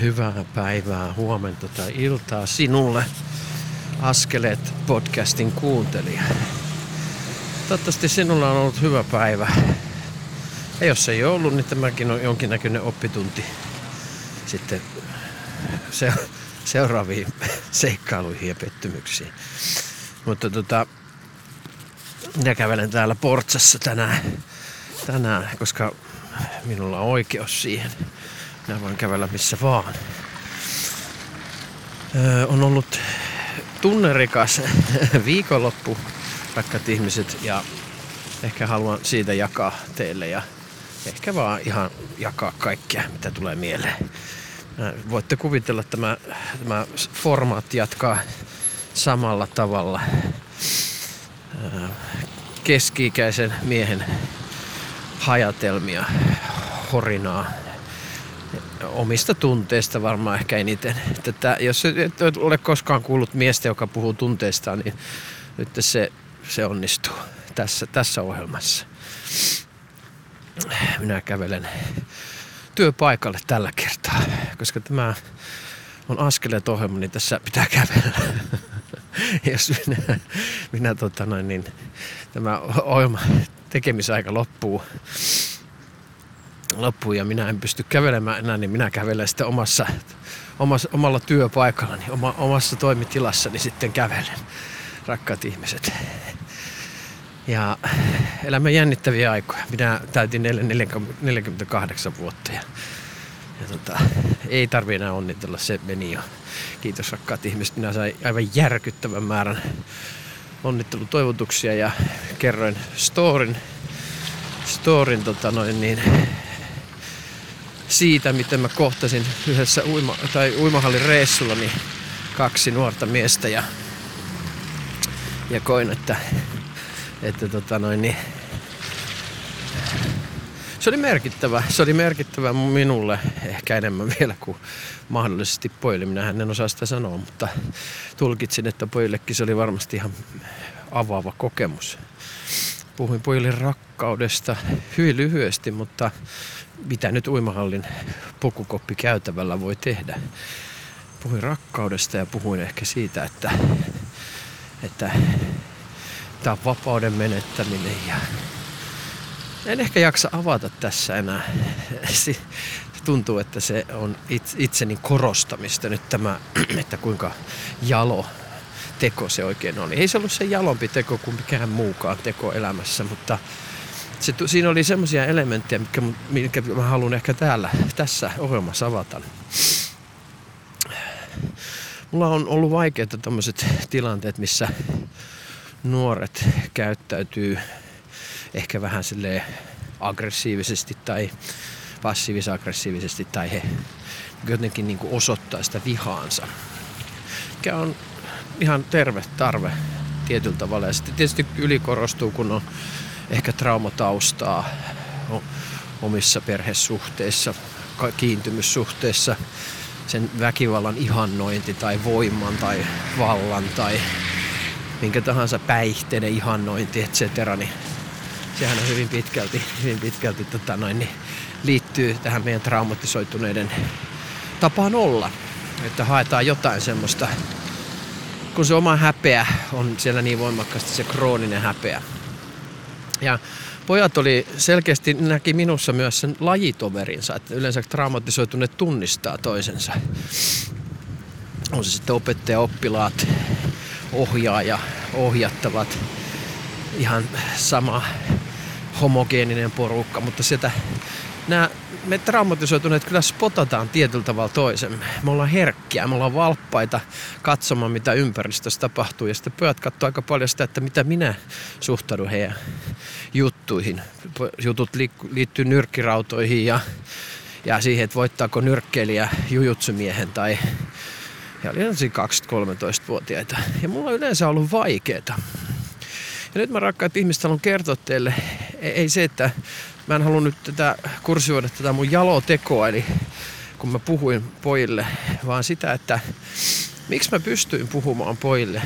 hyvää päivää, huomenta tai iltaa sinulle Askeleet podcastin kuuntelija. Toivottavasti sinulla on ollut hyvä päivä. Ja jos ei ollut, niin tämäkin on jonkinnäköinen oppitunti sitten se, seuraaviin seikkailuihin ja pettymyksiin. Mutta tota, minä kävelen täällä Portsassa tänään, tänään, koska minulla on oikeus siihen. Minä voin kävellä missä vaan. Öö, on ollut tunnerikas viikonloppu, rakkaat ihmiset, ja ehkä haluan siitä jakaa teille ja ehkä vaan ihan jakaa kaikkea, mitä tulee mieleen. Voitte kuvitella, että tämä, tämä formaatti jatkaa samalla tavalla keski-ikäisen miehen hajatelmia, horinaa, omista tunteista varmaan ehkä eniten. Tätä, jos et ole koskaan kuullut miestä, joka puhuu tunteistaan, niin nyt se, se onnistuu tässä, tässä ohjelmassa. Minä kävelen työpaikalle tällä kertaa, koska tämä on askeleet ohjelma, niin tässä pitää kävellä. jos minä, minä tota noin, niin, tämä ohjelma tekemisaika loppuu, loppuu ja minä en pysty kävelemään enää, niin minä kävelen sitten omassa, omassa, omalla työpaikallani, oma, omassa toimitilassani sitten kävelen, rakkaat ihmiset. Ja elämme jännittäviä aikoja. Minä täytin 48 vuotta ja, ja tota, ei tarvi enää onnitella, se meni jo. Kiitos rakkaat ihmiset. Minä sain aivan järkyttävän määrän onnittelutoivotuksia ja kerroin storin, storin tota noin niin, siitä, miten mä kohtasin yhdessä uima, tai uimahallin reissulla niin kaksi nuorta miestä ja, ja koin, että, että tota noin, niin, se oli merkittävä. Se oli merkittävä minulle ehkä enemmän vielä kuin mahdollisesti pojille. Minähän en osaa sitä sanoa, mutta tulkitsin, että pojillekin se oli varmasti ihan avaava kokemus. Puhuin pojille rakkaudesta hyvin lyhyesti, mutta mitä nyt uimahallin pukukoppi käytävällä voi tehdä. Puhuin rakkaudesta ja puhuin ehkä siitä, että, että tämä on vapauden menettäminen ja en ehkä jaksa avata tässä enää. Tuntuu, että se on itseni korostamista nyt tämä, että kuinka jalo teko se oikein oli. Ei se ollut se jalompi teko kuin mikään muukaan teko elämässä, mutta se, siinä oli semmoisia elementtejä, mitkä, mitkä mä haluan ehkä täällä, tässä ohjelmassa avata. Mulla on ollut vaikeita tämmöiset tilanteet, missä nuoret käyttäytyy ehkä vähän sille aggressiivisesti tai passiivis-aggressiivisesti tai he jotenkin niin kuin osoittaa sitä vihaansa. Mikä on ihan terve tarve tietyllä tavalla. Ja sitten tietysti ylikorostuu, kun on ehkä traumataustaa omissa perhesuhteissa, kiintymyssuhteissa, sen väkivallan ihannointi tai voiman tai vallan tai minkä tahansa päihteiden ihannointi, et cetera, niin sehän on hyvin pitkälti, hyvin pitkälti tota noin, niin liittyy tähän meidän traumatisoituneiden tapaan olla. Että haetaan jotain semmoista, kun se oma häpeä on siellä niin voimakkaasti se krooninen häpeä. Ja pojat oli selkeästi, näki minussa myös sen lajitoverinsa, että yleensä traumatisoituneet tunnistaa toisensa. On se sitten opettaja, oppilaat, ohjaaja, ohjattavat, ihan sama homogeeninen porukka, mutta sieltä nämä me traumatisoituneet kyllä spotataan tietyllä tavalla toisemme. Me ollaan herkkiä, me ollaan valppaita katsomaan, mitä ympäristössä tapahtuu. Ja sitten pojat katsoo aika paljon sitä, että mitä minä suhtaudun heidän juttuihin. Jutut liittyy nyrkkirautoihin ja, ja siihen, että voittaako nyrkkeilijä jujutsumiehen tai ja oli 2-13-vuotiaita. Ja mulla on yleensä ollut vaikeeta. Ja nyt mä rakkaat ihmiset haluan kertoa teille, ei se, että mä en halua nyt tätä kursioida tätä mun jalotekoa, eli kun mä puhuin pojille, vaan sitä, että miksi mä pystyin puhumaan pojille,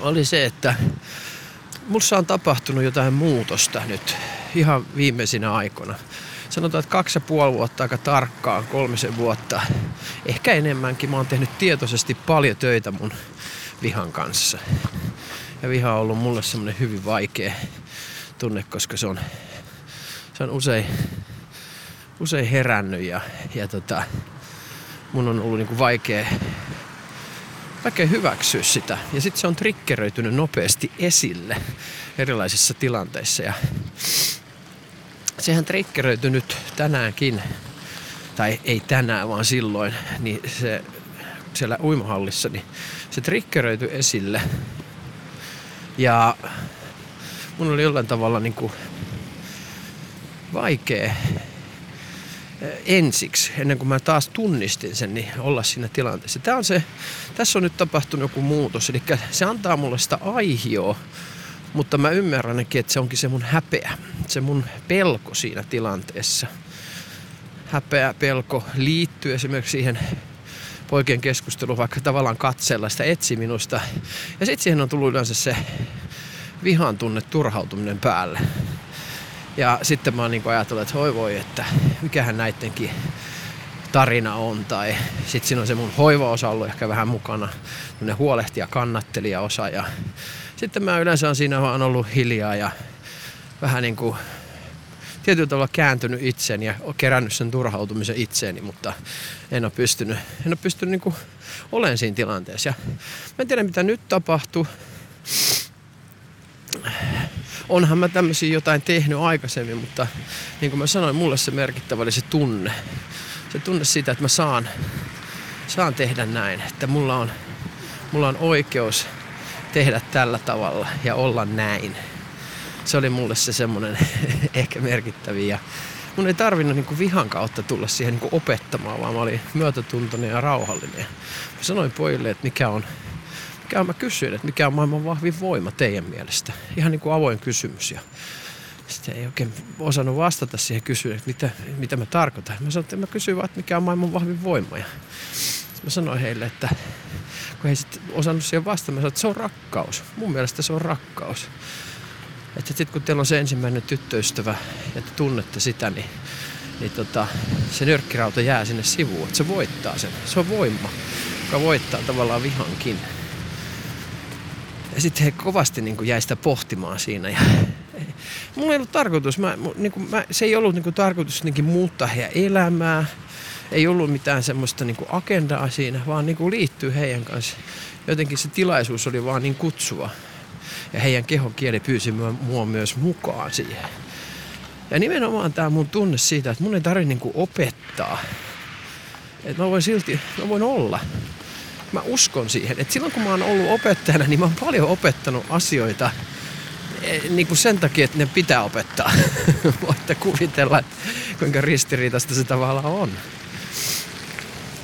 oli se, että mussa on tapahtunut jotain muutosta nyt ihan viimeisinä aikoina. sanotaan, että kaksi ja puoli vuotta aika tarkkaan, kolmisen vuotta, ehkä enemmänkin. Mä oon tehnyt tietoisesti paljon töitä mun vihan kanssa. Ja viha on ollut mulle semmonen hyvin vaikea tunne, koska se on, se on usein, usein herännyt ja, ja tota, mun on ollut niinku vaikea, vaikea hyväksyä sitä. Ja sitten se on triggeröitynyt nopeasti esille erilaisissa tilanteissa. Ja sehän triggeröityi nyt tänäänkin, tai ei tänään vaan silloin, niin se siellä uimahallissa, niin se triggeröityi esille. Ja mun oli jollain tavalla niin kuin vaikea ensiksi, ennen kuin mä taas tunnistin sen, niin olla siinä tilanteessa. Tää on se, tässä on nyt tapahtunut joku muutos, eli se antaa mulle sitä aihioa, mutta mä ymmärrän että se onkin se mun häpeä, se mun pelko siinä tilanteessa. Häpeä, pelko liittyy esimerkiksi siihen poikien keskusteluun, vaikka tavallaan katsella sitä etsi minusta. Ja sitten siihen on tullut yleensä se vihan tunne, turhautuminen päälle. Ja sitten mä oon niin ajatellut, että hoi voi, että mikähän näidenkin tarina on. Tai sitten siinä on se mun hoivaosa ollut ehkä vähän mukana, ne huolehtija, kannattelija osa. Ja sitten mä yleensä on siinä vaan ollut hiljaa ja vähän niin kuin tietyllä tavalla kääntynyt itseen ja kerännyt sen turhautumisen itseeni, mutta en ole pystynyt, en ole pystynyt niin kuin olemaan siinä tilanteessa. Ja mä en tiedä mitä nyt tapahtuu onhan mä tämmöisiä jotain tehnyt aikaisemmin, mutta niin kuin mä sanoin, mulle se merkittävä oli se tunne. Se tunne siitä, että mä saan, saan tehdä näin, että mulla on, mulla on oikeus tehdä tällä tavalla ja olla näin. Se oli mulle se semmoinen ehkä merkittäviä. Ja mun ei tarvinnut niin vihan kautta tulla siihen niin opettamaan, vaan mä olin myötätuntoinen ja rauhallinen. Mä sanoin pojille, että mikä on mikä on, mä kysyin, että mikä on maailman vahvin voima teidän mielestä. Ihan niin kuin avoin kysymys. Ja sitten ei oikein osannut vastata siihen kysymykseen, että mitä, mitä mä tarkoitan. Mä sanoin, että mä kysyin vaan, että mikä on maailman vahvin voima. Ja mä sanoin heille, että kun he sitten osannut siihen vastata, mä sanoin, että se on rakkaus. Mun mielestä se on rakkaus. Että sitten kun teillä on se ensimmäinen tyttöystävä ja te tunnette sitä, niin, niin tota, se nyrkkirauta jää sinne sivuun. Että se voittaa sen. Se on voima, joka voittaa tavallaan vihankin. Ja sitten he kovasti niin kuin jäi sitä pohtimaan siinä. Ja mulla ei ollut tarkoitus, mä, niin kuin, mä, se ei ollut niin kuin, tarkoitus jotenkin muuttaa heidän elämää. Ei ollut mitään semmoista niin kuin agendaa siinä, vaan niin kuin liittyy heidän kanssa. Jotenkin se tilaisuus oli vaan niin kutsuva. Ja heidän kehon kieli pyysi mua myös mukaan siihen. Ja nimenomaan tämä mun tunne siitä, että mun ei tarvitse niin opettaa. Että mä voin silti, mä voin olla mä uskon siihen. Että silloin kun mä oon ollut opettajana, niin mä oon paljon opettanut asioita e, niin kuin sen takia, että ne pitää opettaa. Voitte kuvitella, että kuinka ristiriitaista se tavallaan on.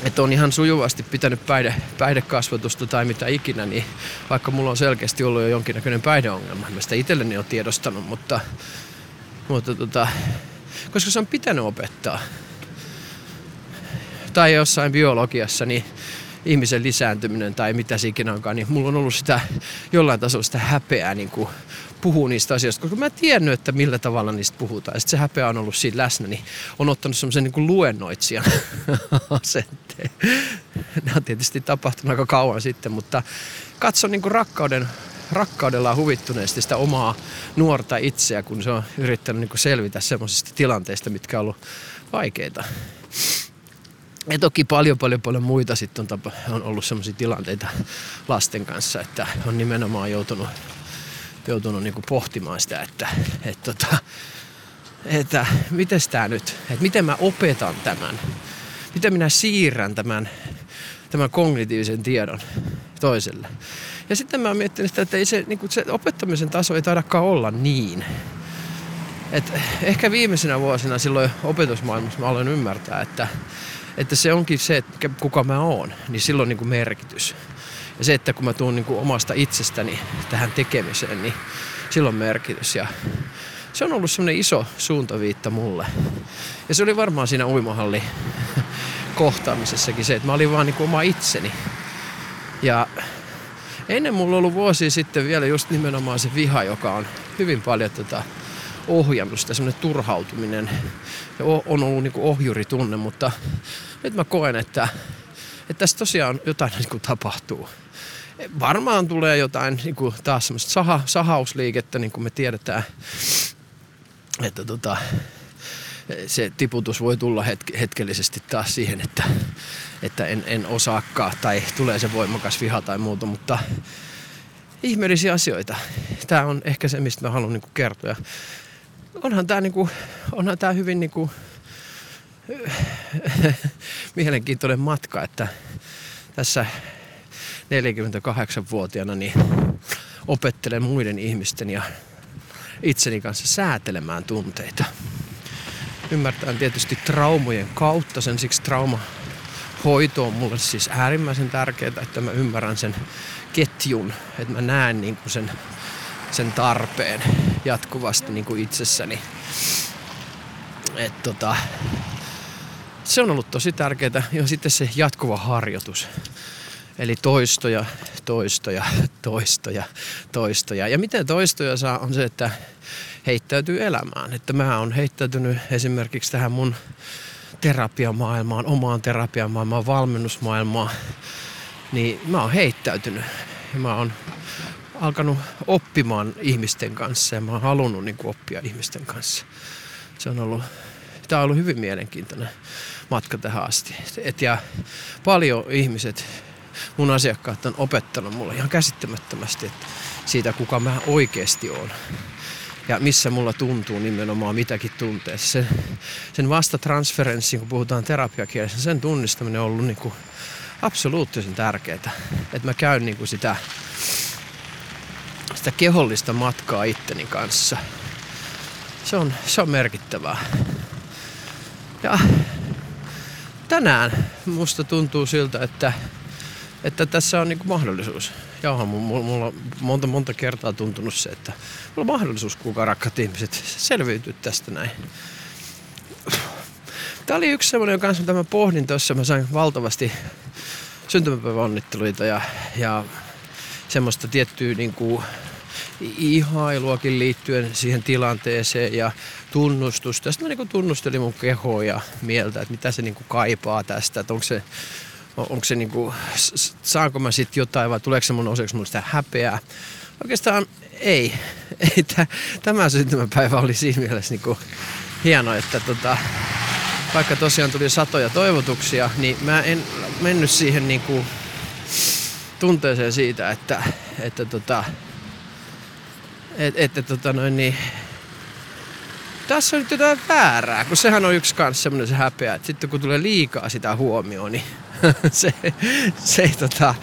Että on ihan sujuvasti pitänyt päihde, päihdekasvatusta tai mitä ikinä, niin vaikka mulla on selkeästi ollut jo jonkinnäköinen päihdeongelma, mä sitä itselleni on tiedostanut, mutta, mutta tota, koska se on pitänyt opettaa. Tai jossain biologiassa, niin ihmisen lisääntyminen tai mitä se ikinä onkaan, niin mulla on ollut sitä jollain tasolla sitä häpeää niin kuin puhua niistä asioista, koska mä en tiennyt, että millä tavalla niistä puhutaan. Ja sitten se häpeä on ollut siinä läsnä, niin on ottanut semmoisen niin luennoitsijan asenteen. Nämä on tietysti tapahtunut aika kauan sitten, mutta katson niin kuin rakkauden, rakkaudella huvittuneesti sitä omaa nuorta itseä, kun se on yrittänyt niin selvitä semmoisista tilanteista, mitkä on ollut vaikeita. Ja toki paljon, paljon, paljon muita sitten on, tapa, on ollut sellaisia tilanteita lasten kanssa, että on nimenomaan joutunut, joutunut niin pohtimaan sitä, että, että, että, että miten tämä nyt, että miten mä opetan tämän, miten minä siirrän tämän, tämän kognitiivisen tiedon toiselle. Ja sitten mä oon miettinyt sitä, että ei se, niin kuin se opettamisen taso ei taidakaan olla niin. Et ehkä viimeisenä vuosina silloin opetusmaailmassa mä aloin ymmärtää, että että se onkin se, että kuka mä oon, niin silloin niin kuin merkitys. Ja se, että kun mä tuun niin kuin omasta itsestäni tähän tekemiseen, niin silloin merkitys. Ja se on ollut semmoinen iso suuntaviitta mulle. Ja se oli varmaan siinä uimahalli kohtaamisessakin se, että mä olin vaan niin kuin oma itseni. Ja ennen mulla ollut vuosi sitten vielä just nimenomaan se viha, joka on hyvin paljon tota, ohjannut sitä, semmoinen turhautuminen ja on ollut niin ohjuritunne, mutta nyt mä koen, että, että tässä tosiaan jotain niin kuin tapahtuu. Varmaan tulee jotain niin kuin taas semmoista saha, sahausliikettä, niin kuin me tiedetään, että tota, se tiputus voi tulla hetk- hetkellisesti taas siihen, että, että en, en osaakaan tai tulee se voimakas viha tai muuta, mutta ihmeellisiä asioita. Tämä on ehkä se, mistä mä haluan niin kertoa. Onhan tämä niin kuin, onhan tää hyvin niin kuin, mielenkiintoinen matka, että tässä 48-vuotiaana niin opettelen muiden ihmisten ja itseni kanssa säätelemään tunteita. Ymmärtää tietysti traumojen kautta, sen siksi trauma hoito on mulle siis äärimmäisen tärkeää, että mä ymmärrän sen ketjun, että mä näen niin sen, sen tarpeen jatkuvasti niin kuin itsessäni. Et tota, se on ollut tosi tärkeää ja sitten se jatkuva harjoitus. Eli toistoja, toistoja, toistoja, toistoja. Ja miten toistoja saa on se, että heittäytyy elämään. Että mä oon heittäytynyt esimerkiksi tähän mun terapiamaailmaan, omaan terapiamaailmaan, valmennusmaailmaan, niin mä oon heittäytynyt. Ja mä oon alkanut oppimaan ihmisten kanssa ja mä oon halunnut niin kuin, oppia ihmisten kanssa. Se on ollut, tää on ollut hyvin mielenkiintoinen matka tähän asti. Et ja paljon ihmiset, mun asiakkaat on opettanut mulle ihan käsittämättömästi että siitä, kuka mä oikeasti oon ja missä mulla tuntuu nimenomaan mitäkin tuntee. Sen, sen vastatransferenssin, kun puhutaan terapiakielessä, sen tunnistaminen on ollut niin kuin absoluuttisen tärkeää. Että mä käyn niin kuin sitä, sitä kehollista matkaa itteni kanssa. Se on, se on merkittävää. Ja tänään musta tuntuu siltä, että, että tässä on niin kuin mahdollisuus ja onhan mulla, on monta monta kertaa tuntunut se, että mulla on mahdollisuus kukaan rakkaat ihmiset selviytyä tästä näin. Tämä oli yksi semmoinen kanssa, mitä mä pohdin tuossa. Mä sain valtavasti syntymäpäiväonnitteluita ja, ja semmoista tiettyä niin kuin, ihailuakin liittyen siihen tilanteeseen ja tunnustusta. Sitten mä niin tunnustelin mun kehoa ja mieltä, että mitä se niin kuin kaipaa tästä, että onko se onko se niinku, saanko mä sitten jotain vai tuleeko se mun osaksi mun sitä häpeää. Oikeastaan ei. ei tämä syntymäpäivä oli siinä mielessä niinku hieno, että tota, vaikka tosiaan tuli satoja toivotuksia, niin mä en mennyt siihen niinku tunteeseen siitä, että, että tota, et, että tota noin niin, tässä on nyt jotain väärää, kun sehän on yksi kanssa semmoinen se häpeä, että sitten kun tulee liikaa sitä huomioon, niin se, se ei tota,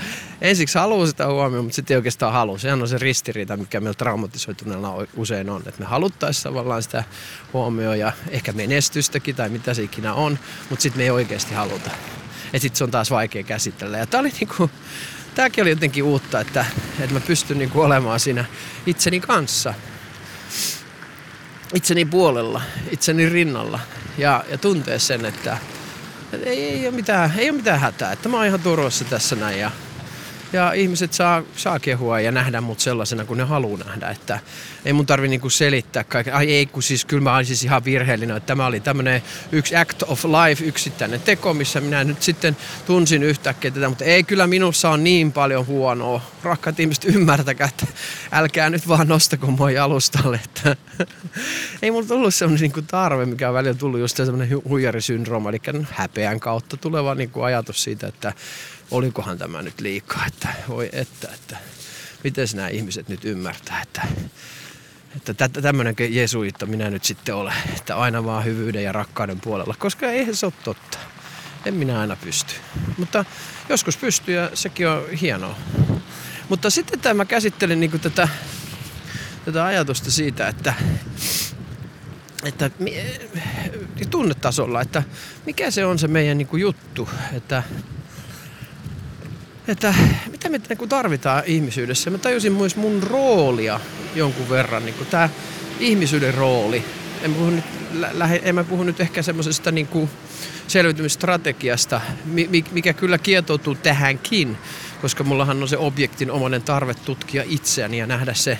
ensiksi haluaa sitä huomioon, mutta sitten ei oikeastaan halua. Sehän on se ristiriita, mikä meillä traumatisoituneella usein on. Että me haluttaisiin tavallaan sitä huomioon ja ehkä menestystäkin tai mitä se ikinä on, mutta sitten me ei oikeasti haluta. Ja sitten se on taas vaikea käsitellä. Ja tää oli niinku, tääkin oli jotenkin uutta, että, että mä pystyn niinku olemaan siinä itseni kanssa. Itseni puolella, itseni rinnalla ja, ja tuntee sen, että, ei, ei, ole mitään, ei ole mitään hätää, että mä oon ihan turvassa tässä näin ja ja ihmiset saa, saa kehua ja nähdä mut sellaisena kuin ne haluaa nähdä. Että ei mun tarvi niinku selittää kaiken. Ai ei, kun siis kyllä mä olisin siis ihan virheellinen. Että tämä oli tämmöinen yksi act of life, yksittäinen teko, missä minä nyt sitten tunsin yhtäkkiä tätä. Mutta ei, kyllä minussa on niin paljon huonoa. Rakkaat ihmiset, ymmärtäkää, että älkää nyt vaan nostako mua jalustalle. Että ei mulla tullut semmoinen niinku tarve, mikä on välillä tullut just semmoinen huijarisyndrooma, eli häpeän kautta tuleva niinku ajatus siitä, että olikohan tämä nyt liikaa, että voi että, että miten nämä ihmiset nyt ymmärtää, että, että tämmöinen jesuitta minä nyt sitten olen, että aina vaan hyvyyden ja rakkauden puolella, koska eihän se ole totta. En minä aina pysty. Mutta joskus pystyy ja sekin on hienoa. Mutta sitten tämä käsittelin niin tätä, tätä ajatusta siitä, että, että tunnetasolla, että mikä se on se meidän niin juttu, että että mitä me niin tarvitaan ihmisyydessä. Mä tajusin myös mun roolia jonkun verran, niin kuin tämä ihmisyyden rooli. En, puhu nyt, lähe, en mä puhu nyt ehkä semmoisesta niin selviytymisstrategiasta, mikä kyllä kietoutuu tähänkin, koska mullahan on se objektin omainen tarve tutkia itseäni ja nähdä se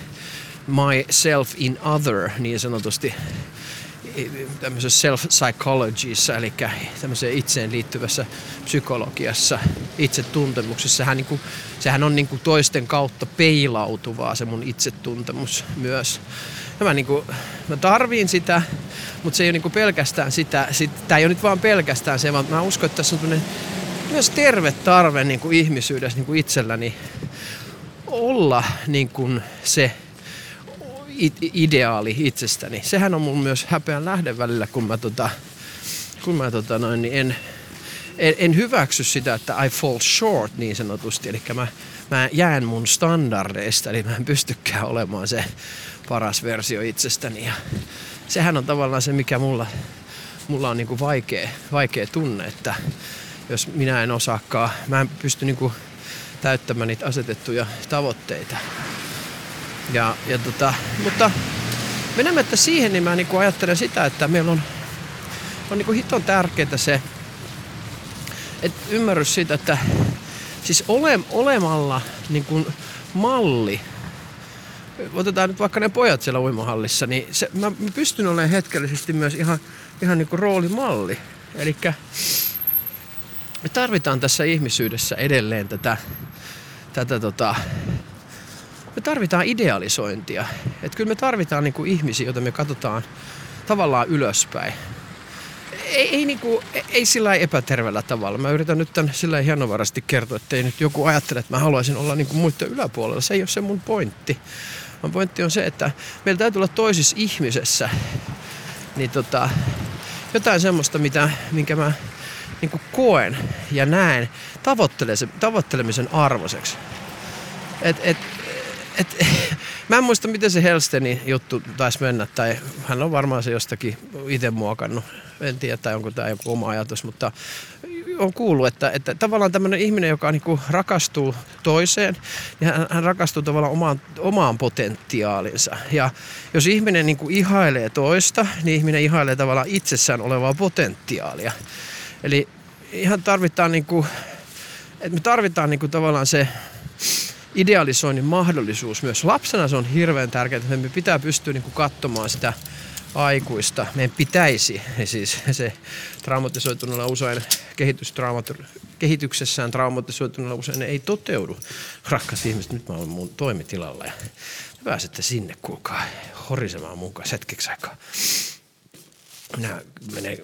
myself in other niin sanotusti tämmöisessä self-psychologyissa, eli tämmöiseen itseen liittyvässä psykologiassa, itsetuntemuksessa. Sehän, niin kuin, sehän on niin kuin toisten kautta peilautuvaa se mun itsetuntemus myös. Ja mä, niin kuin, mä tarviin sitä, mutta se ei ole niin kuin pelkästään sitä. Tämä ei ole nyt vaan pelkästään se, vaan mä uskon, että tässä on myös terve tarve niin kuin ihmisyydessä niin kuin itselläni olla niin kuin se ideaali itsestäni. Sehän on mun myös häpeän lähde välillä, kun mä, tota, kun mä tota noin, niin en, en, en hyväksy sitä, että I fall short niin sanotusti. Eli mä, mä jään mun standardeista, eli mä en pystykään olemaan se paras versio itsestäni. Ja sehän on tavallaan se, mikä mulla, mulla on niinku vaikea, vaikea tunne, että jos minä en osaakaan, mä en pysty niinku täyttämään niitä asetettuja tavoitteita. Ja, ja tota, mutta menemättä siihen, niin mä niinku ajattelen sitä, että meillä on, on niinku hiton tärkeää se, että ymmärrys siitä, että siis ole, olemalla niin kuin malli, otetaan nyt vaikka ne pojat siellä uimahallissa, niin se, mä pystyn olemaan hetkellisesti myös ihan, ihan niin kuin roolimalli. Eli me tarvitaan tässä ihmisyydessä edelleen tätä, tätä tota, me tarvitaan idealisointia. Et kyllä me tarvitaan niinku ihmisiä, joita me katsotaan tavallaan ylöspäin. Ei, ei, niinku, ei sillä epäterveellä tavalla. Mä yritän nyt tämän sillä hienovarasti kertoa, että ei nyt joku ajattele, että mä haluaisin olla niinku muiden yläpuolella. Se ei ole se mun pointti. Mun pointti on se, että meillä täytyy olla toisissa ihmisessä niin tota, jotain semmoista, mitä, minkä mä niin koen ja näen tavoittelemisen arvoiseksi. Et, et, et, mä en muista, miten se Helstenin juttu taisi mennä, tai hän on varmaan se jostakin itse muokannut. En tiedä, tai onko tämä joku oma ajatus, mutta on kuullut, että, että tavallaan tämmöinen ihminen, joka niinku rakastuu toiseen, niin hän, hän rakastuu tavallaan omaan, omaan potentiaalinsa. Ja jos ihminen niinku ihailee toista, niin ihminen ihailee tavallaan itsessään olevaa potentiaalia. Eli ihan tarvitaan, niinku, että me tarvitaan niinku tavallaan se idealisoinnin mahdollisuus myös. Lapsena se on hirveän tärkeää, että me pitää pystyä niin kuin katsomaan sitä aikuista. Meidän pitäisi, siis se traumatisoituneella usein kehityksessään traumatisoituneella usein ei toteudu. Rakkaat ihmiset, nyt mä olen mun toimitilalla ja pääsette sinne, kuulkaa, horisemaan mun kanssa hetkeksi aikaa. Minä menen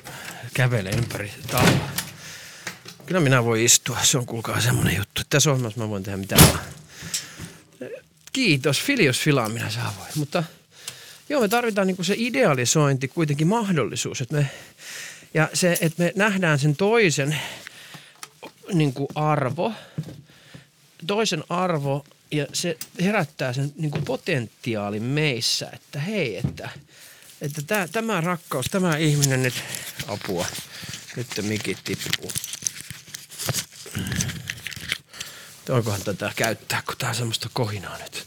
kävelemään ympäri taloa. Kyllä minä voi istua, se on kuulkaa semmonen juttu. Tässä ohjelmassa mä voin tehdä mitä vaan. Kiitos, filios filaa minä saavoin. Mutta joo, me tarvitaan niinku se idealisointi kuitenkin mahdollisuus. Että me, ja se, että me nähdään sen toisen niinku arvo, toisen arvo ja se herättää sen niinku potentiaalin meissä, että hei, että, että tämä, tämä rakkaus, tämä ihminen nyt apua. Nyt mikit tippuu. Voikohan tätä käyttää, kun tää on semmoista kohinaa nyt.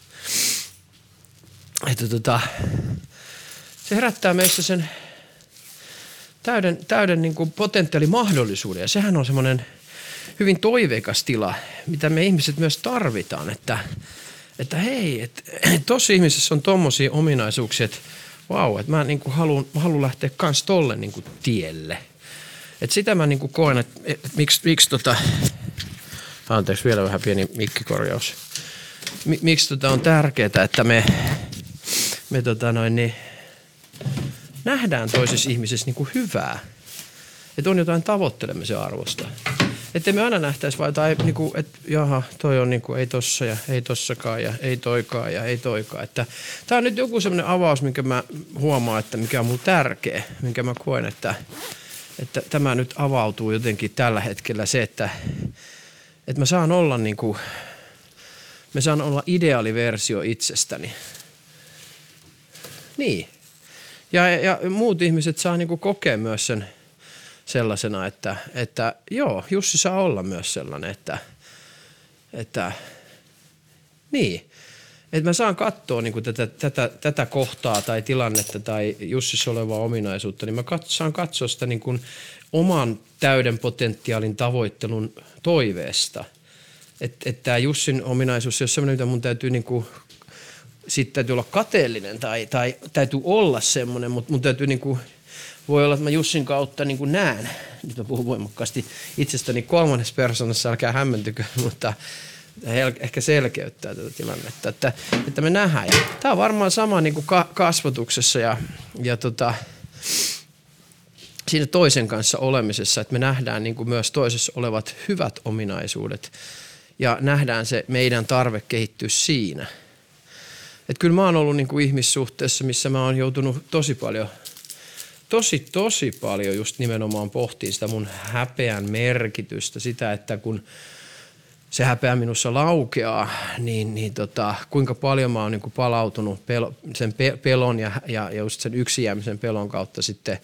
Että tota, se herättää meissä sen täyden, täyden niin kuin potentiaalimahdollisuuden. Ja sehän on semmoinen hyvin toiveikas tila, mitä me ihmiset myös tarvitaan. Että, että hei, että tuossa ihmisessä on tommosia ominaisuuksia, että vau, että mä niin mä haluan lähteä kans tolle niin kuin tielle. Että sitä mä niin kuin koen, että, että miksi, miksi tota, Anteeksi, vielä vähän pieni mikkikorjaus. M- miksi tota on tärkeää, että me, me tota noin, niin nähdään toisessa ihmisessä niin kuin hyvää. Että on jotain tavoittelemisen arvosta. Että me aina nähtäisi vaan tai niin kuin, että jaha, toi on niin kuin, ei tossa ja ei tossakaan ja ei toikaan ja ei toikaan. Että tämä on nyt joku semmoinen avaus, minkä mä huomaan, että mikä on mulle tärkeä, minkä mä koen, että, että tämä nyt avautuu jotenkin tällä hetkellä se, että että mä saan olla niin kuin, mä saan olla ideaaliversio itsestäni. Niin. Ja, ja muut ihmiset saa niin kuin kokea myös sen sellaisena, että, että joo, Jussi saa olla myös sellainen, että, että niin. Että mä saan katsoa niin tätä, tätä, tätä kohtaa tai tilannetta tai Jussissa olevaa ominaisuutta, niin mä kat, saan katsoa sitä niin kuin oman täyden potentiaalin tavoittelun toiveesta. Että et tämä Jussin ominaisuus, jos sellainen, mitä mun täytyy niinku sitten täytyy olla kateellinen tai, tai täytyy olla semmoinen, mutta mun täytyy niin kuin, voi olla, että mä Jussin kautta niin näen, nyt mä puhun voimakkaasti itsestäni kolmannessa persoonassa, älkää hämmentykö, mutta ehkä selkeyttää tätä tilannetta, että, että me nähdään. Tämä on varmaan sama niin kuin kasvatuksessa ja, ja tota, siinä toisen kanssa olemisessa, että me nähdään niin kuin myös toisessa olevat hyvät ominaisuudet ja nähdään se meidän tarve kehittyä siinä. Että kyllä mä oon ollut niin kuin ihmissuhteessa, missä mä oon joutunut tosi paljon, tosi tosi paljon just nimenomaan pohtiin sitä mun häpeän merkitystä, sitä, että kun – se häpeä minussa laukeaa, niin, niin tota, kuinka paljon mä oon niin kuin palautunut pelo, sen pe, pelon ja, ja, ja just sen yksin jäämisen pelon kautta sitten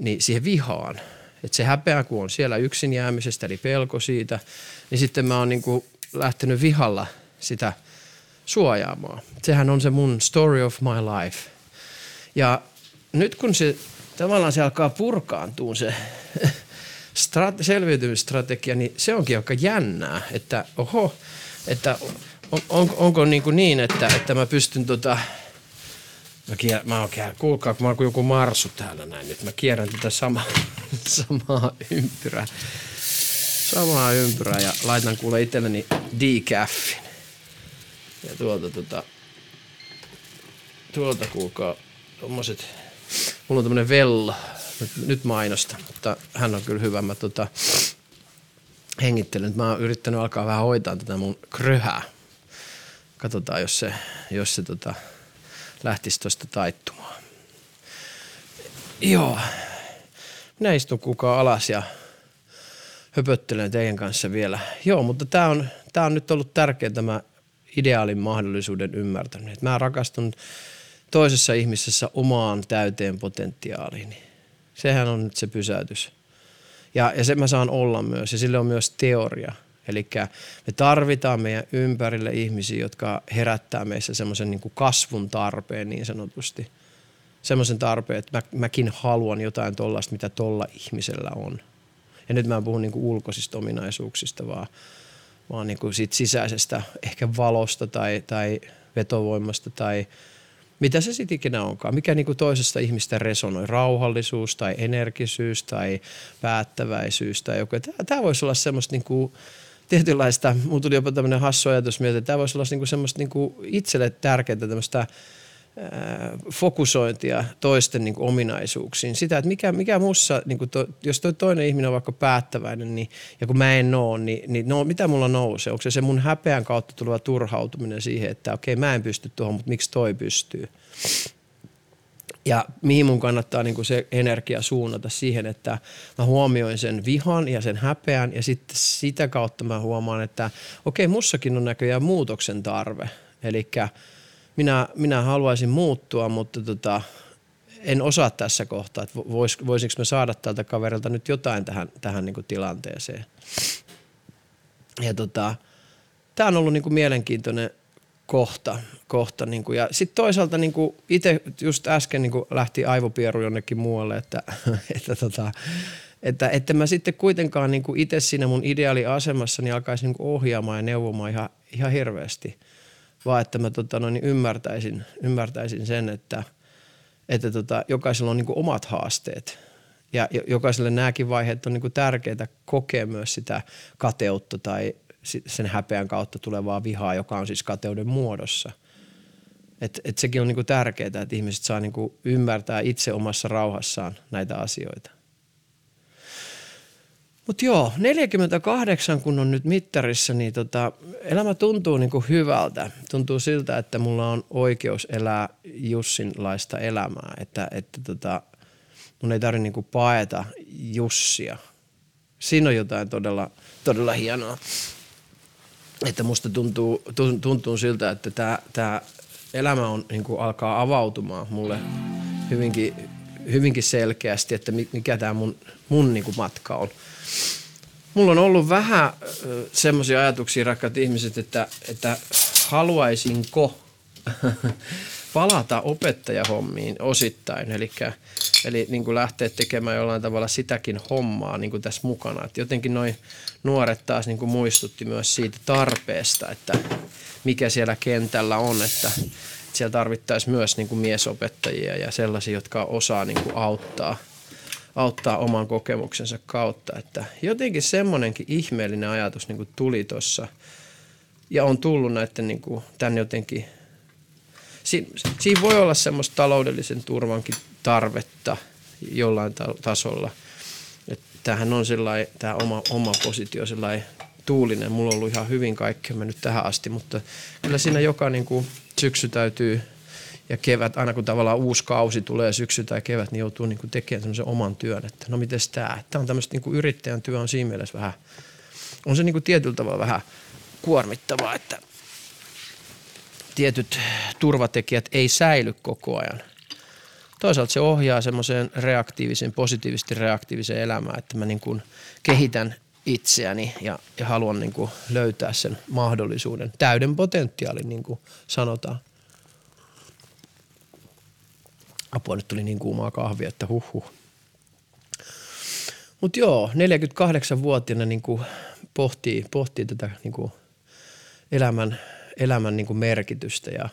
niin siihen vihaan. Et se häpeä, kun on siellä yksin jäämisestä, eli pelko siitä, niin sitten mä oon niin kuin lähtenyt vihalla sitä suojaamaan. Sehän on se mun story of my life. Ja nyt kun se tavallaan se alkaa purkaantua se selviytymisstrategia, niin se onkin aika jännää, että oho, että on, on, onko niin, kuin niin että, että mä pystyn tota, mä, kier, mä oon, kuulkaa, kun mä oon kuin joku marsu täällä näin nyt, mä kierrän tätä sama, samaa ympyrää, samaa ympyrää ja laitan kuule itselleni decaffin. Ja tuolta tota, tuolta kuulkaa tommoset, mulla on tämmönen vello, nyt, nyt mainosta, mutta hän on kyllä hyvä. Mä tota, hengittelen. Mä oon yrittänyt alkaa vähän hoitaa tätä mun kröhää. Katsotaan, jos se, jos se tota, lähtisi tuosta taittumaan. Joo. Minä istun kukaan alas ja höpöttelen teidän kanssa vielä. Joo, mutta tämä on, tää on nyt ollut tärkeä tämä ideaalin mahdollisuuden ymmärtäminen. Mä rakastun toisessa ihmisessä omaan täyteen potentiaaliini. Sehän on nyt se pysäytys. Ja, ja se mä saan olla myös, ja sille on myös teoria. Eli me tarvitaan meidän ympärille ihmisiä, jotka herättää meissä semmoisen niin kasvun tarpeen niin sanotusti. Semmoisen tarpeen, että mä, mäkin haluan jotain tollaista, mitä tolla ihmisellä on. Ja nyt mä en puhu niin kuin ulkoisista ominaisuuksista, vaan, vaan niin kuin siitä sisäisestä ehkä valosta tai, tai vetovoimasta tai mitä se sitten ikinä onkaan, mikä niinku toisesta ihmistä resonoi, rauhallisuus tai energisyys tai päättäväisyys tai joku. Tämä voisi olla semmoista niinku, tietynlaista, mulla tuli jopa tämmöinen hassu ajatus mieltä, että tämä voisi olla niinku semmoista niinku itselle tärkeää tämmöistä fokusointia toisten niin kuin, ominaisuuksiin. Sitä, että mikä, mikä mussa, niin kuin to, jos toi toinen ihminen on vaikka päättäväinen niin, ja kun mä en oo, niin, niin no, mitä mulla nousee? Onko se se mun häpeän kautta tuleva turhautuminen siihen, että okei mä en pysty tuohon, mutta miksi toi pystyy? Ja mihin mun kannattaa niin kuin se energia suunnata siihen, että mä huomioin sen vihan ja sen häpeän ja sitten sitä kautta mä huomaan, että okei mussakin on näköjään muutoksen tarve. Eli minä, minä haluaisin muuttua, mutta tota, en osaa tässä kohtaa, että vois, voisinko me saada tältä kaverilta nyt jotain tähän, tähän niin kuin tilanteeseen. Ja tota, tämä on ollut niin kuin mielenkiintoinen kohta. kohta niin kuin, ja sitten toisaalta niin itse just äsken niin kuin lähti aivopieru jonnekin muualle, että, että, tota, että, että mä sitten kuitenkaan niin itse siinä mun ideaaliasemassa niin alkaisin niin ohjaamaan ja neuvomaan ihan, ihan hirveästi – vaan että mä tota, no, niin ymmärtäisin, ymmärtäisin sen, että, että tota, jokaisella on niin omat haasteet. Ja jokaiselle nämäkin vaiheet on niin tärkeää kokea myös sitä kateutta tai sen häpeän kautta tulevaa vihaa, joka on siis kateuden muodossa. Et, et sekin on niin tärkeää, että ihmiset saa niin ymmärtää itse omassa rauhassaan näitä asioita. Mutta joo, 48 kun on nyt mittarissa, niin tota, elämä tuntuu niinku hyvältä. Tuntuu siltä, että mulla on oikeus elää Jussinlaista elämää. Että, että tota, mun ei tarvitse niinku paeta Jussia. Siinä on jotain todella, todella hienoa. Että musta tuntuu, tuntuu siltä, että tämä tää elämä on, niinku alkaa avautumaan mulle hyvinkin, hyvinkin selkeästi, että mikä tämä mun, mun niinku matka on. Mulla on ollut vähän semmoisia ajatuksia, rakkaat ihmiset, että, että haluaisinko palata opettajahommiin osittain. Elikkä, eli niin kuin lähteä tekemään jollain tavalla sitäkin hommaa niin kuin tässä mukana. Et jotenkin noin nuoret taas niin kuin muistutti myös siitä tarpeesta, että mikä siellä kentällä on, että, siellä tarvittaisiin myös niin kuin miesopettajia ja sellaisia, jotka osaa niin kuin auttaa, auttaa oman kokemuksensa kautta. Että jotenkin semmoinenkin ihmeellinen ajatus niin kuin tuli tuossa ja on tullut näiden niin kuin, tämän jotenkin, si, siinä voi olla semmoista taloudellisen turvankin tarvetta jollain tasolla. Että tämähän on sellainen, tämä oma, oma positio sellainen tuulinen. Mulla on ollut ihan hyvin kaikki mennyt tähän asti, mutta kyllä siinä joka niin kuin, syksy täytyy ja kevät, aina kun tavallaan uusi kausi tulee syksy tai kevät, niin joutuu niin kuin tekemään semmoisen oman työn, että no miten tämä, tämä on tämmöistä niin kuin yrittäjän työ on siinä mielessä vähän, on se niin kuin tietyllä tavalla vähän kuormittavaa, että tietyt turvatekijät ei säily koko ajan. Toisaalta se ohjaa semmoiseen reaktiiviseen, positiivisesti reaktiiviseen elämään, että mä niin kuin kehitän itseäni ja, ja haluan niin kuin löytää sen mahdollisuuden, täyden potentiaalin niin kuin sanotaan. Apua, nyt tuli niin kuumaa kahvia, että huh. Mutta joo, 48-vuotiaana niin kuin pohtii, pohtii tätä niin kuin elämän, elämän niin kuin merkitystä ja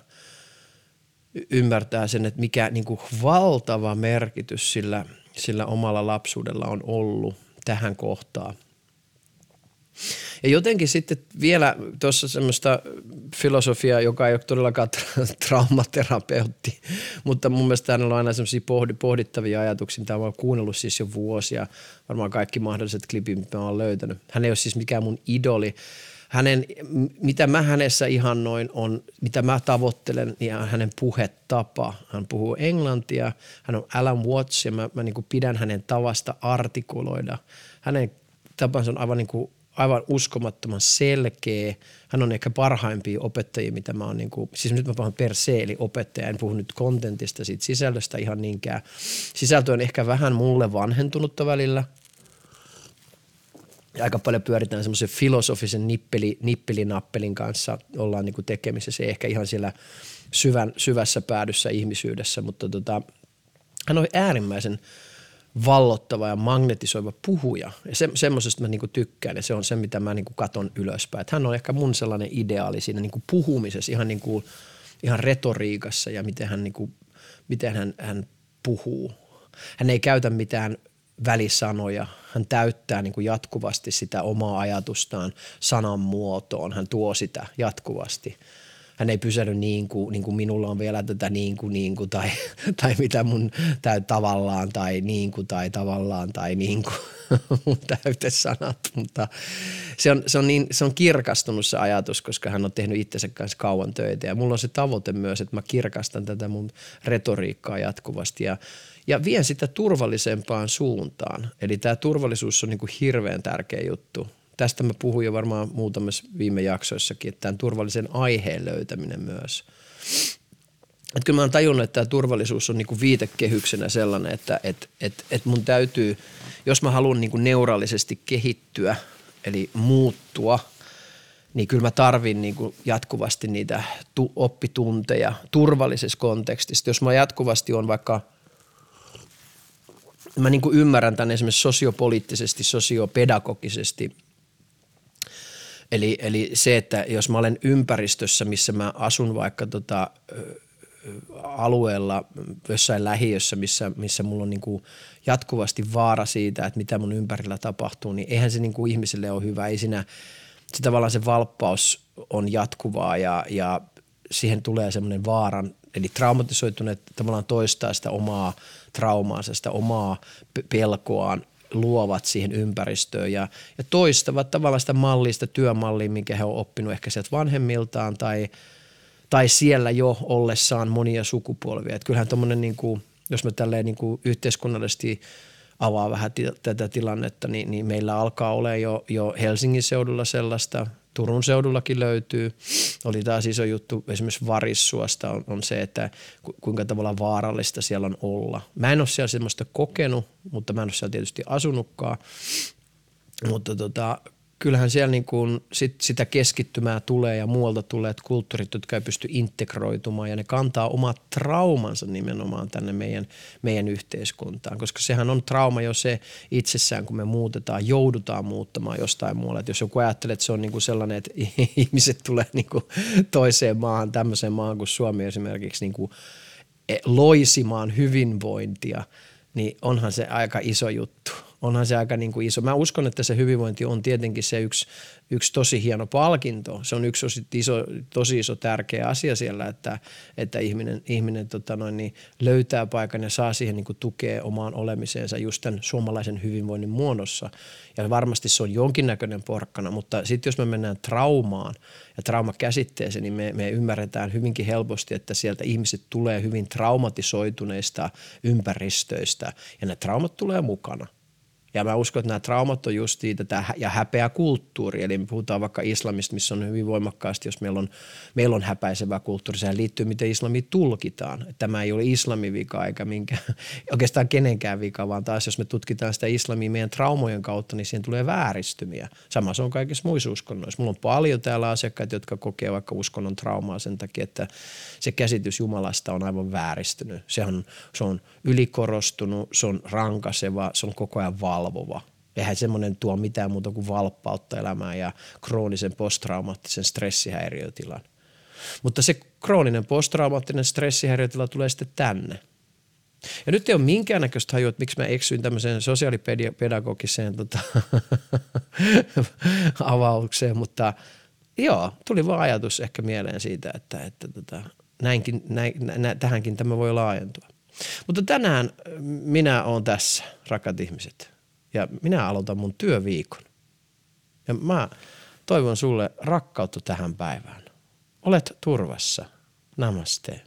ymmärtää sen, että mikä niin kuin valtava merkitys sillä, sillä omalla lapsuudella on ollut tähän kohtaan – ja jotenkin sitten vielä tuossa semmoista filosofiaa, joka ei ole todellakaan traumaterapeutti, mutta mun mielestä hänellä on aina semmoisia pohdittavia ajatuksia, mitä oon kuunnellut siis jo vuosia, varmaan kaikki mahdolliset klipit, mitä oon löytänyt. Hän ei ole siis mikään mun idoli, hänen, mitä mä hänessä ihannoin on, mitä mä tavoittelen, niin on hänen puhetapa. Hän puhuu englantia, hän on Alan Watts ja mä, mä niin pidän hänen tavasta artikuloida. Hänen tapansa on aivan niin kuin aivan uskomattoman selkeä. Hän on ehkä parhaimpia opettajia, mitä mä oon, niin kuin, siis nyt mä puhun per se, eli opettaja, en puhu nyt kontentista, siitä sisällöstä ihan niinkään. Sisältö on ehkä vähän mulle vanhentunutta välillä. Ja aika paljon pyöritään semmoisen filosofisen nippeli, nippelinappelin kanssa, ollaan niin kuin tekemisessä, ehkä ihan siellä syvän, syvässä päädyssä ihmisyydessä, mutta tota, hän on äärimmäisen – vallottava ja magnetisoiva puhuja. Ja se, semmoisesta mä niinku tykkään ja se on se, mitä mä niinku katon ylöspäin. Et hän on ehkä mun sellainen ideaali siinä niinku puhumisessa, ihan, niinku, ihan retoriikassa ja miten hän, niinku, miten hän, hän puhuu. Hän ei käytä mitään välisanoja. Hän täyttää niin kuin jatkuvasti sitä omaa ajatustaan sanan muotoon. Hän tuo sitä jatkuvasti hän ei pysähdy niin kuin, niin kuin minulla on vielä tätä niin kuin, niin kuin tai, tai mitä mun tai tavallaan tai niin kuin tai tavallaan tai niin kuin mun täytesanat, mutta se on, se, on niin, se on kirkastunut se ajatus, koska hän on tehnyt itsensä kanssa kauan töitä ja mulla on se tavoite myös, että mä kirkastan tätä mun retoriikkaa jatkuvasti ja, ja vien sitä turvallisempaan suuntaan. Eli tämä turvallisuus on niin kuin hirveän tärkeä juttu tästä mä puhuin jo varmaan muutamassa viime jaksoissakin, että tämän turvallisen aiheen löytäminen myös. Että kyllä mä oon tajunnut, että tämä turvallisuus on niinku viitekehyksenä sellainen, että et, et, et mun täytyy, jos mä haluan niinku neuraalisesti kehittyä, eli muuttua, niin kyllä mä tarvin niinku jatkuvasti niitä tu- oppitunteja turvallisessa kontekstissa. Jos mä jatkuvasti on vaikka – mä niin ymmärrän tämän esimerkiksi sosiopoliittisesti, sosiopedagogisesti – Eli, eli se, että jos mä olen ympäristössä, missä mä asun vaikka tota, alueella, jossain lähiössä, missä, missä mulla on niin kuin jatkuvasti vaara siitä, että mitä mun ympärillä tapahtuu, niin eihän se niin kuin ihmiselle ole hyvä. Ei siinä, se tavallaan se valppaus on jatkuvaa ja, ja siihen tulee semmoinen vaaran, eli traumatisoituneet tavallaan toistaa sitä omaa traumaansa, sitä omaa pelkoaan luovat siihen ympäristöön ja, ja toistavat tavallaan sitä mallista työmallia, minkä he on oppinut ehkä sieltä vanhemmiltaan tai, tai siellä jo ollessaan monia sukupolvia. Et kyllähän tuommoinen, niin jos mä tälleen niin kuin yhteiskunnallisesti avaa vähän t- tätä tilannetta, niin, niin meillä alkaa olla jo, jo Helsingin seudulla sellaista – Turun seudullakin löytyy. Oli taas iso juttu esimerkiksi Varissuosta on, on se, että kuinka tavallaan vaarallista siellä on olla. Mä en ole siellä semmoista kokenut, mutta mä en ole siellä tietysti asunutkaan. Mutta tota, kyllähän siellä niin kuin sit sitä keskittymää tulee ja muualta tulee, että kulttuurit, jotka ei pysty integroitumaan ja ne kantaa omat traumansa nimenomaan tänne meidän, meidän yhteiskuntaan, koska sehän on trauma jo se itsessään, kun me muutetaan, joudutaan muuttamaan jostain muualle. Et jos joku ajattelee, että se on niin kuin sellainen, että ihmiset tulee niin kuin toiseen maahan, tämmöiseen maahan kuin Suomi esimerkiksi niin kuin e, loisimaan hyvinvointia, niin onhan se aika iso juttu onhan se aika niin kuin iso. Mä uskon, että se hyvinvointi on tietenkin se yksi, yksi tosi hieno palkinto. Se on yksi iso, tosi iso tärkeä asia siellä, että, että ihminen, ihminen tota noin, niin löytää paikan ja saa siihen niin kuin tukea omaan olemiseensa just tämän suomalaisen hyvinvoinnin muodossa. Ja varmasti se on jonkinnäköinen porkkana, mutta sitten jos me mennään traumaan ja traumakäsitteeseen, niin me, me ymmärretään hyvinkin helposti, että sieltä ihmiset tulee hyvin traumatisoituneista ympäristöistä ja ne traumat tulee mukana. Ja mä uskon, että nämä traumat on just tätä ja häpeä kulttuuri. Eli me puhutaan vaikka islamista, missä on hyvin voimakkaasti, jos meillä on, meillä on häpäisevä kulttuuri. Sehän liittyy, miten islami tulkitaan. Tämä ei ole islamin vika eikä minkään, oikeastaan kenenkään vika, vaan taas jos me tutkitaan sitä islamia meidän traumojen kautta, niin siihen tulee vääristymiä. Sama se on kaikissa muissa uskonnoissa. Mulla on paljon täällä asiakkaita, jotka kokee vaikka uskonnon traumaa sen takia, että se käsitys Jumalasta on aivan vääristynyt. Se on, se on ylikorostunut, se on rankaseva, se on koko ajan valvova. Eihän semmoinen tuo mitään muuta kuin valppautta elämään ja kroonisen posttraumaattisen stressihäiriötilan. Mutta se krooninen posttraumaattinen stressihäiriötila tulee sitten tänne. Ja nyt ei ole minkäännäköistä hajua, että miksi mä eksyin tämmöiseen sosiaalipedagogiseen tota, avaukseen, mutta joo, tuli vaan ajatus ehkä mieleen siitä, että, että tota, näinkin, näin, nä, tähänkin tämä voi laajentua. Mutta tänään minä olen tässä, rakat ihmiset, ja minä aloitan mun työviikon. Ja mä toivon sulle rakkautta tähän päivään. Olet turvassa. Namaste.